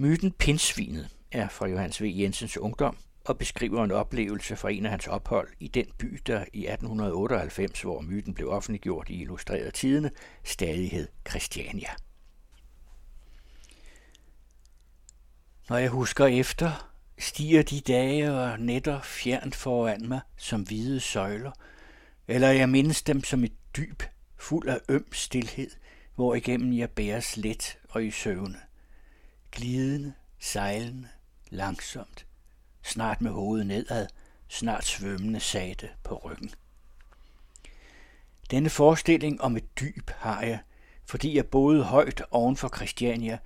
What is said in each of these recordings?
Myten Pinsvinet er fra Johannes V. Jensens ungdom og beskriver en oplevelse fra en af hans ophold i den by, der i 1898, hvor myten blev offentliggjort i Illustreret Tidene, stadig hed Christiania. Når jeg husker efter, stiger de dage og nætter fjernt foran mig som hvide søjler, eller jeg mindes dem som et dyb, fuld af øm stillhed, hvor igennem jeg bæres let og i søvne. Glidende, sejlende, langsomt, snart med hovedet nedad, snart svømmende sagte på ryggen. Denne forestilling om et dyb har jeg, fordi jeg boede højt oven for Christiania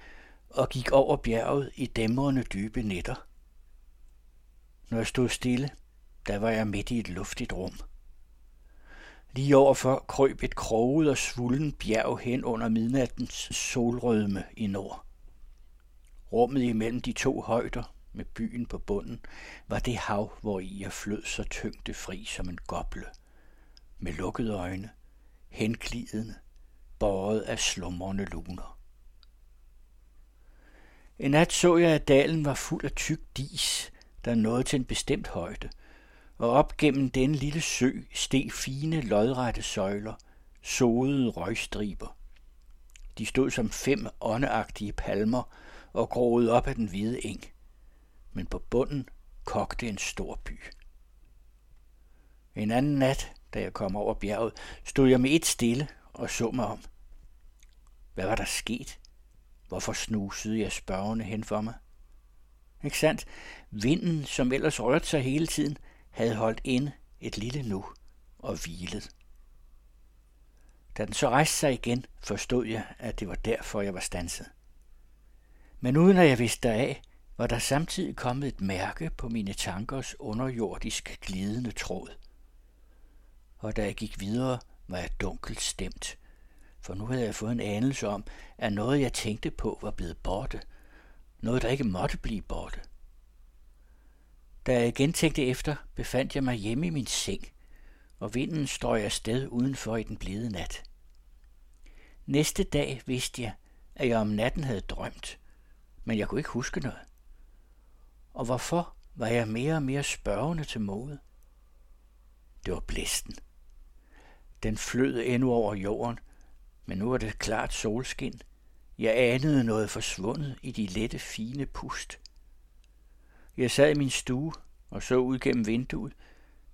og gik over bjerget i dæmrende dybe nætter. Når jeg stod stille, der var jeg midt i et luftigt rum. Lige overfor krøb et kroget og svulden bjerg hen under midnattens solrødme i nord. Rummet imellem de to højder med byen på bunden var det hav, hvor i jeg flød så tyngdefri som en goble. Med lukkede øjne, henglidende, båret af slumrende luner. En nat så jeg, at dalen var fuld af tyk dis, der nåede til en bestemt højde, og op gennem den lille sø steg fine lodrette søjler, sodede røgstriber. De stod som fem åndeagtige palmer og groede op af den hvide eng. Men på bunden kogte en stor by. En anden nat, da jeg kom over bjerget, stod jeg med et stille og så mig om. Hvad var der sket? Hvorfor snusede jeg spørgende hen for mig? Ikke sandt? Vinden, som ellers rørte sig hele tiden, havde holdt inde et lille nu og hvilet. Da den så rejste sig igen, forstod jeg, at det var derfor, jeg var stanset. Men uden at jeg vidste af, var der samtidig kommet et mærke på mine tankers underjordisk glidende tråd. Og da jeg gik videre, var jeg dunkelt stemt, for nu havde jeg fået en anelse om, at noget jeg tænkte på var blevet borte. Noget, der ikke måtte blive borte. Da jeg igen tænkte efter, befandt jeg mig hjemme i min seng, og vinden strøg afsted udenfor i den blide nat. Næste dag vidste jeg, at jeg om natten havde drømt, men jeg kunne ikke huske noget. Og hvorfor var jeg mere og mere spørgende til mode? Det var blæsten. Den flød endnu over jorden, men nu var det klart solskin. Jeg anede noget forsvundet i de lette, fine pust. Jeg sad i min stue og så ud gennem vinduet.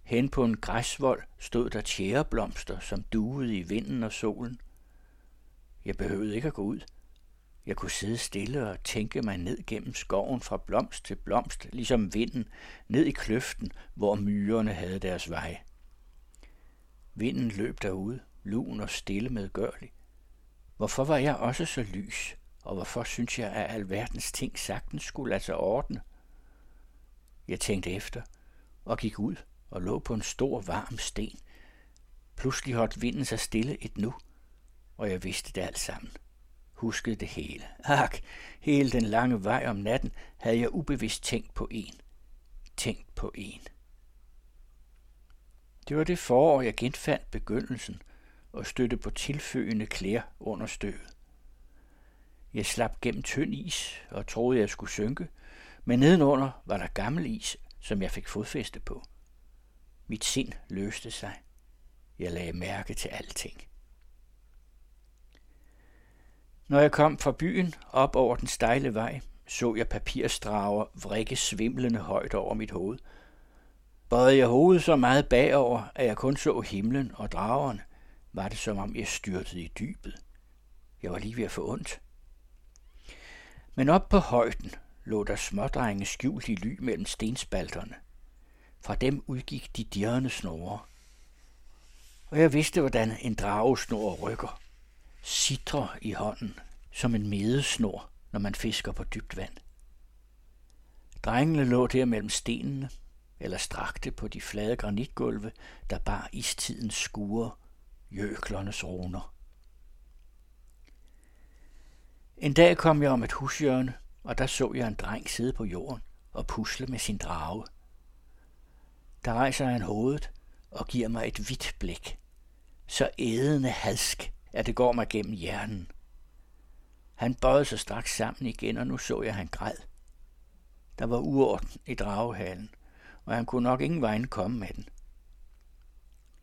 Hen på en græsvold stod der tjæreblomster, som duede i vinden og solen. Jeg behøvede ikke at gå ud. Jeg kunne sidde stille og tænke mig ned gennem skoven fra blomst til blomst, ligesom vinden, ned i kløften, hvor myrerne havde deres vej. Vinden løb derude, lun og stille med gørlig. Hvorfor var jeg også så lys, og hvorfor synes jeg, at alverdens ting sagtens skulle lade sig ordne? Jeg tænkte efter og gik ud og lå på en stor varm sten. Pludselig holdt vinden sig stille et nu, og jeg vidste det alt sammen. Huskede det hele. Ak, hele den lange vej om natten havde jeg ubevidst tænkt på en. Tænkt på en. Det var det forår, jeg genfandt begyndelsen og støtte på tilføgende klær under støvet. Jeg slap gennem tynd is og troede, jeg skulle synke, men nedenunder var der gammel is, som jeg fik fodfæste på. Mit sind løste sig. Jeg lagde mærke til alting. Når jeg kom fra byen op over den stejle vej, så jeg papirstrager vrikke svimlende højt over mit hoved. Bøjede jeg hovedet så meget bagover, at jeg kun så himlen og dragerne, var det som om jeg styrtede i dybet. Jeg var lige ved at få ondt. Men op på højden lå der smådrenge skjult i ly mellem stenspalterne. Fra dem udgik de dirrende snore. Og jeg vidste, hvordan en dragesnor rykker. Sidre i hånden, som en medesnor, når man fisker på dybt vand. Drengene lå der mellem stenene, eller strakte på de flade granitgulve, der bar istidens skure, jøklernes roner. En dag kom jeg om et hushjørne, og der så jeg en dreng sidde på jorden og pusle med sin drage. Der rejser han hovedet og giver mig et hvidt blik. Så ædende halsk, at det går mig gennem hjernen. Han bøjede sig straks sammen igen, og nu så jeg, at han græd. Der var uorden i dragehalen, og han kunne nok ingen vejen komme med den.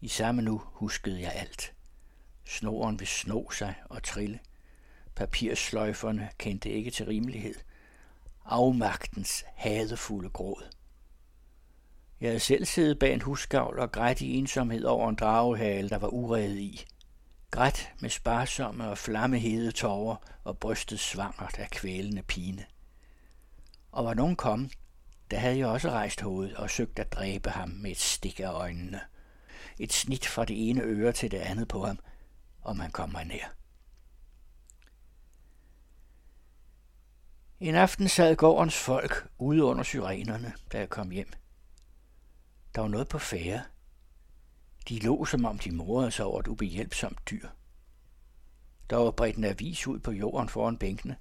I samme nu huskede jeg alt. Snoren ville sno sig og trille. Papirsløjferne kendte ikke til rimelighed. Afmagtens hadefulde gråd. Jeg havde selv siddet bag en husgavl og grædt i ensomhed over en dragehale, der var uredet i. Grædt med sparsomme og flammehede tårer og brystet svangert af kvælende pine. Og var nogen kommet, der havde jeg også rejst hovedet og søgt at dræbe ham med et stik af øjnene. Et snit fra det ene øre til det andet på ham, og man kom mig nær. En aften sad gårdens folk ude under syrenerne, da jeg kom hjem. Der var noget på færre. De lå, som om de morede sig over et ubehjælpsomt dyr. Der var bredt en avis ud på jorden foran bænkene,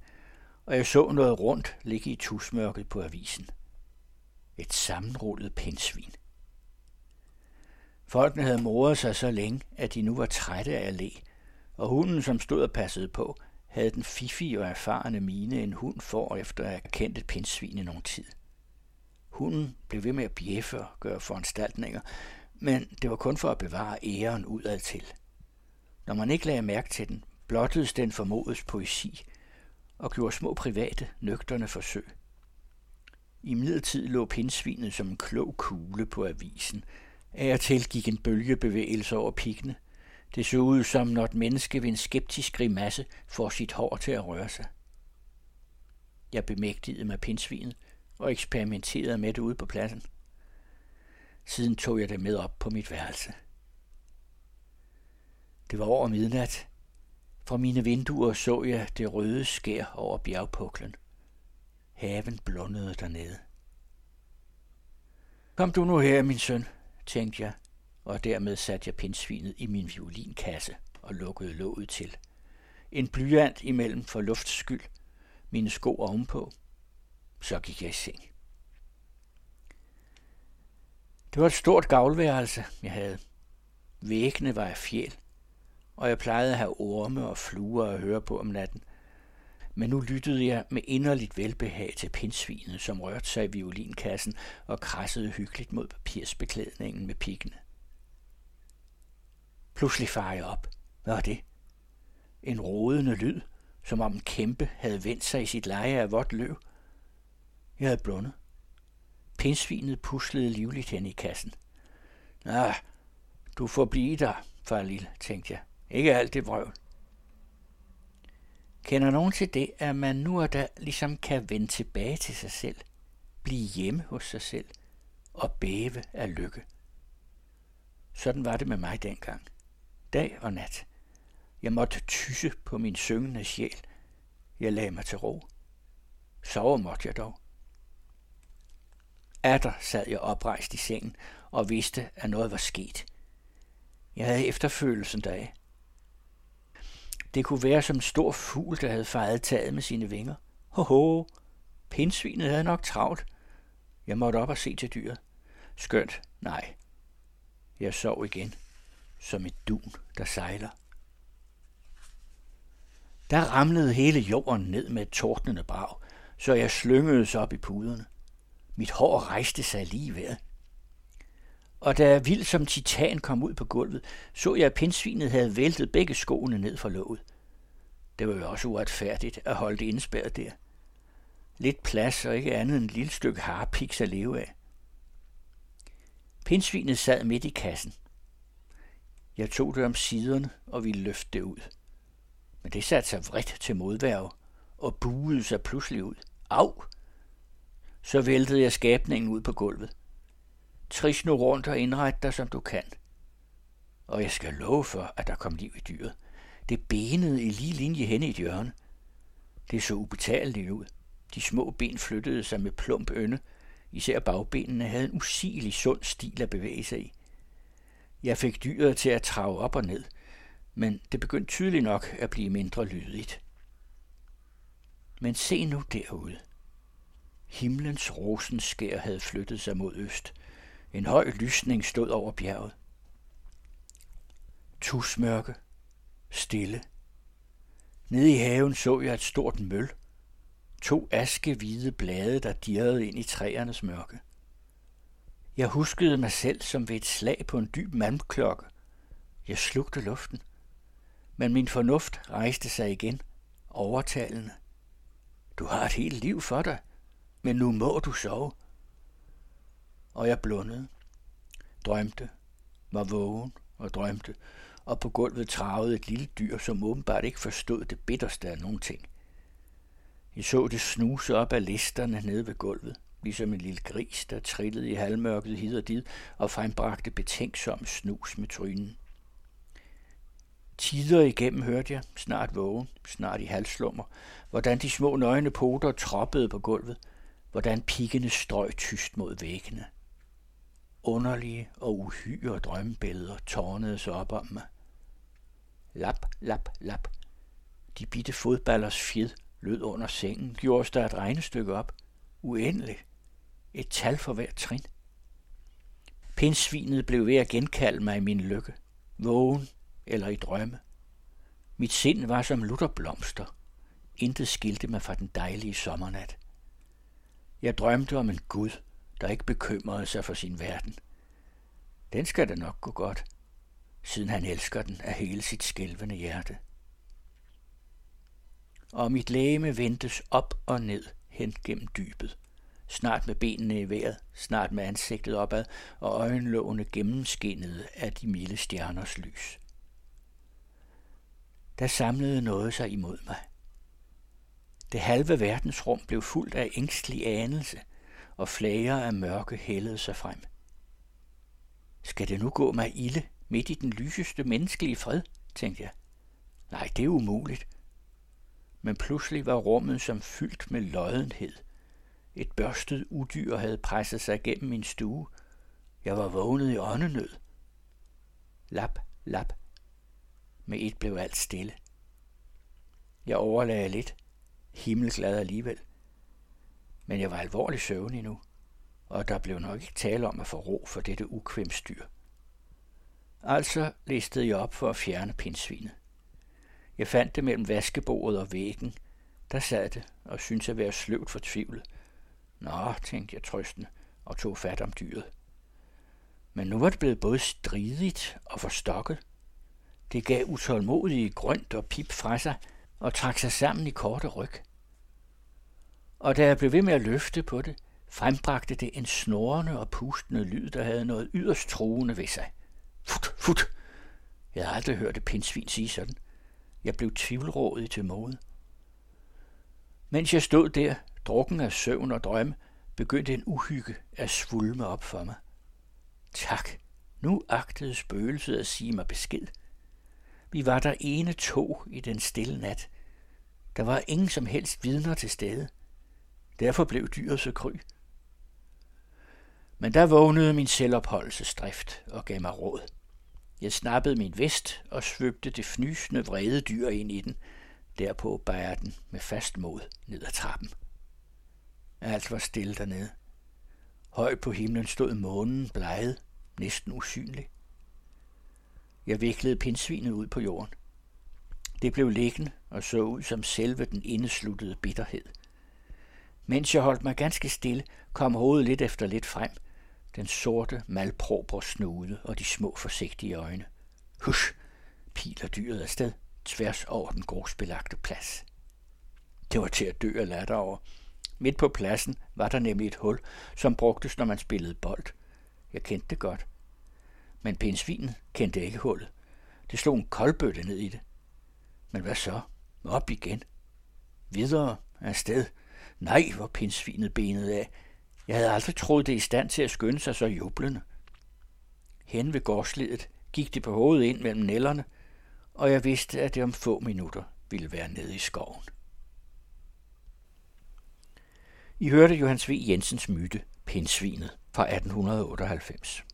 og jeg så noget rundt ligge i tusmørket på avisen. Et sammenrullet pindsvin. Folkene havde moret sig så længe, at de nu var trætte af at le, og hunden, som stod og passede på, havde den fiffige og erfarne mine, en hund får efter at have kendt et pindsvin i nogen tid. Hunden blev ved med at bjeffe og gøre foranstaltninger, men det var kun for at bevare æren udad til. Når man ikke lagde mærke til den, blottedes den formodes poesi og gjorde små private, nøgterne forsøg. I midlertid lå pindsvinet som en klog kugle på avisen. Af og til gik en bølgebevægelse over pikkene. Det så ud som, når et menneske ved en skeptisk grimasse får sit hår til at røre sig. Jeg bemægtigede mig pindsvinet og eksperimenterede med det ude på pladsen. Siden tog jeg det med op på mit værelse. Det var over midnat. Fra mine vinduer så jeg det røde skær over bjergpuklen. Haven blundede dernede. Kom du nu her, min søn, tænkte jeg, og dermed satte jeg pindsvinet i min violinkasse og lukkede låget til. En blyant imellem for lufts skyld, mine sko ovenpå. Så gik jeg i seng. Det var et stort gavlværelse, jeg havde. Væggene var af fjæl, og jeg plejede at have orme og fluer at høre på om natten. Men nu lyttede jeg med inderligt velbehag til pindsvinet, som rørte sig i violinkassen og krassede hyggeligt mod papirsbeklædningen med pikkene. Pludselig farer jeg op. Hvad var det? En rodende lyd, som om en kæmpe havde vendt sig i sit leje af vådt løv. Jeg havde blundet. Pindsvinet puslede livligt hen i kassen. Nå, du får blive der, far lille, tænkte jeg. Ikke alt det vrøvl. Kender nogen til det, at man nu og da ligesom kan vende tilbage til sig selv, blive hjemme hos sig selv og bæve af lykke? Sådan var det med mig dengang. Dag og nat. Jeg måtte tysse på min syngende sjæl. Jeg lagde mig til ro. Sove måtte jeg dog. Atter sad jeg oprejst i sengen og vidste, at noget var sket. Jeg havde efterfølelsen deraf. Det kunne være som en stor fugl, der havde fejret taget med sine vinger. Hoho, pindsvinet havde nok travlt. Jeg måtte op og se til dyret. Skønt, nej. Jeg sov igen, som et dun, der sejler. Der ramlede hele jorden ned med et tordnende brag, så jeg slyngede op i puderne. Mit hår rejste sig lige ved. Og da jeg vild som titan kom ud på gulvet, så jeg, at pindsvinet havde væltet begge skoene ned for låget. Det var jo også uretfærdigt at holde det indspærret der. Lidt plads og ikke andet end et lille stykke harpiks at leve af. Pindsvinet sad midt i kassen. Jeg tog det om siderne og ville løfte det ud. Men det satte sig vredt til modværge og buede sig pludselig ud. Au! Så væltede jeg skabningen ud på gulvet. Tris nu rundt og indret dig, som du kan. Og jeg skal love for, at der kom liv i dyret. Det benede i lige linje hen i et hjørne. Det så ubetaleligt ud. De små ben flyttede sig med plump ønde. Især bagbenene havde en usigelig sund stil at bevæge sig i. Jeg fik dyret til at trave op og ned, men det begyndte tydeligt nok at blive mindre lydigt. Men se nu derude. Himlens rosenskær havde flyttet sig mod øst. En høj lysning stod over bjerget. Tusmørke. Stille. Nede i haven så jeg et stort møl. To askehvide blade, der dirrede ind i træernes mørke. Jeg huskede mig selv som ved et slag på en dyb malmklokke. Jeg slugte luften. Men min fornuft rejste sig igen, overtalende. Du har et helt liv for dig, men nu må du sove. Og jeg blundede, drømte, var vågen og drømte, og på gulvet travede et lille dyr, som åbenbart ikke forstod det bitterste af nogen ting. Jeg så det snuse op af listerne nede ved gulvet, ligesom en lille gris, der trillede i halvmørket hid og did og frembragte betænksom snus med trynen. Tider igennem hørte jeg, snart vågen, snart i halslummer, hvordan de små nøgne poter troppede på gulvet, hvordan pikkene strøg tyst mod væggene. Underlige og uhyre drømmebilleder tårnede sig op om mig. Lap, lap, lap. De bitte fodballers fjed lød under sengen, gjorde der et regnestykke op. Uendeligt. Et tal for hver trin. Pindsvinet blev ved at genkalde mig i min lykke. Vågen eller i drømme. Mit sind var som lutterblomster. Intet skilte mig fra den dejlige sommernat. Jeg drømte om en Gud, der ikke bekymrede sig for sin verden. Den skal da nok gå godt, siden han elsker den af hele sit skælvende hjerte. Og mit lægeme ventes op og ned hen gennem dybet, snart med benene i vejret, snart med ansigtet opad og øjenlågene gennemskinnede af de milde stjerners lys. Der samlede noget sig imod mig. Det halve verdensrum blev fuldt af ængstelig anelse, og flager af mørke hældede sig frem. Skal det nu gå mig ilde midt i den lyseste menneskelige fred, tænkte jeg. Nej, det er umuligt. Men pludselig var rummet som fyldt med lødenhed. Et børstet udyr havde presset sig gennem min stue. Jeg var vågnet i åndenød. Lap, lap. Med et blev alt stille. Jeg overlagde lidt, himmelglad alligevel. Men jeg var alvorligt søvnig nu, og der blev nok ikke tale om at få ro for dette ukvemstyr. Altså listede jeg op for at fjerne pindsvinet. Jeg fandt det mellem vaskebordet og væggen. Der sad det og syntes at være sløvt fortvivlet. Nå, tænkte jeg trøstende og tog fat om dyret. Men nu var det blevet både stridigt og forstokket. Det gav utålmodige grønt og pip fra sig og trak sig sammen i korte ryg. Og da jeg blev ved med at løfte på det, frembragte det en snorende og pustende lyd, der havde noget yderst truende ved sig. Fut, fut! Jeg havde aldrig hørt et pindsvin sige sådan. Jeg blev tvivlrådig til mode. Mens jeg stod der, drukken af søvn og drøm, begyndte en uhygge at svulme op for mig. Tak, nu agtede spøgelset at sige mig besked. Vi var der ene to i den stille nat. Der var ingen som helst vidner til stede. Derfor blev dyret så kry. Men der vågnede min selvopholdelsesdrift og gav mig råd. Jeg snappede min vest og svøbte det fnysende vrede dyr ind i den. Derpå bærer den med fast mod ned ad trappen. Alt var stille dernede. Højt på himlen stod månen bleget, næsten usynlig. Jeg viklede pindsvinet ud på jorden. Det blev liggende og så ud som selve den indesluttede bitterhed. Mens jeg holdt mig ganske stille, kom hovedet lidt efter lidt frem. Den sorte, malprobre snude og de små forsigtige øjne. Hush, piler dyret afsted, tværs over den grusbelagte plads. Det var til at dø af latter over. Midt på pladsen var der nemlig et hul, som brugtes, når man spillede bold. Jeg kendte det godt. Men pindsvinet kendte ikke hullet. Det slog en koldbøtte ned i det. Men hvad så? Op igen. Videre afsted. Nej, hvor pindsvinet benet af. Jeg havde aldrig troet det i stand til at skynde sig så jublende. Hen ved gårdsledet gik det på hovedet ind mellem nælderne, og jeg vidste, at det om få minutter ville være nede i skoven. I hørte Johannes V. Jensens myte, Pindsvinet fra 1898.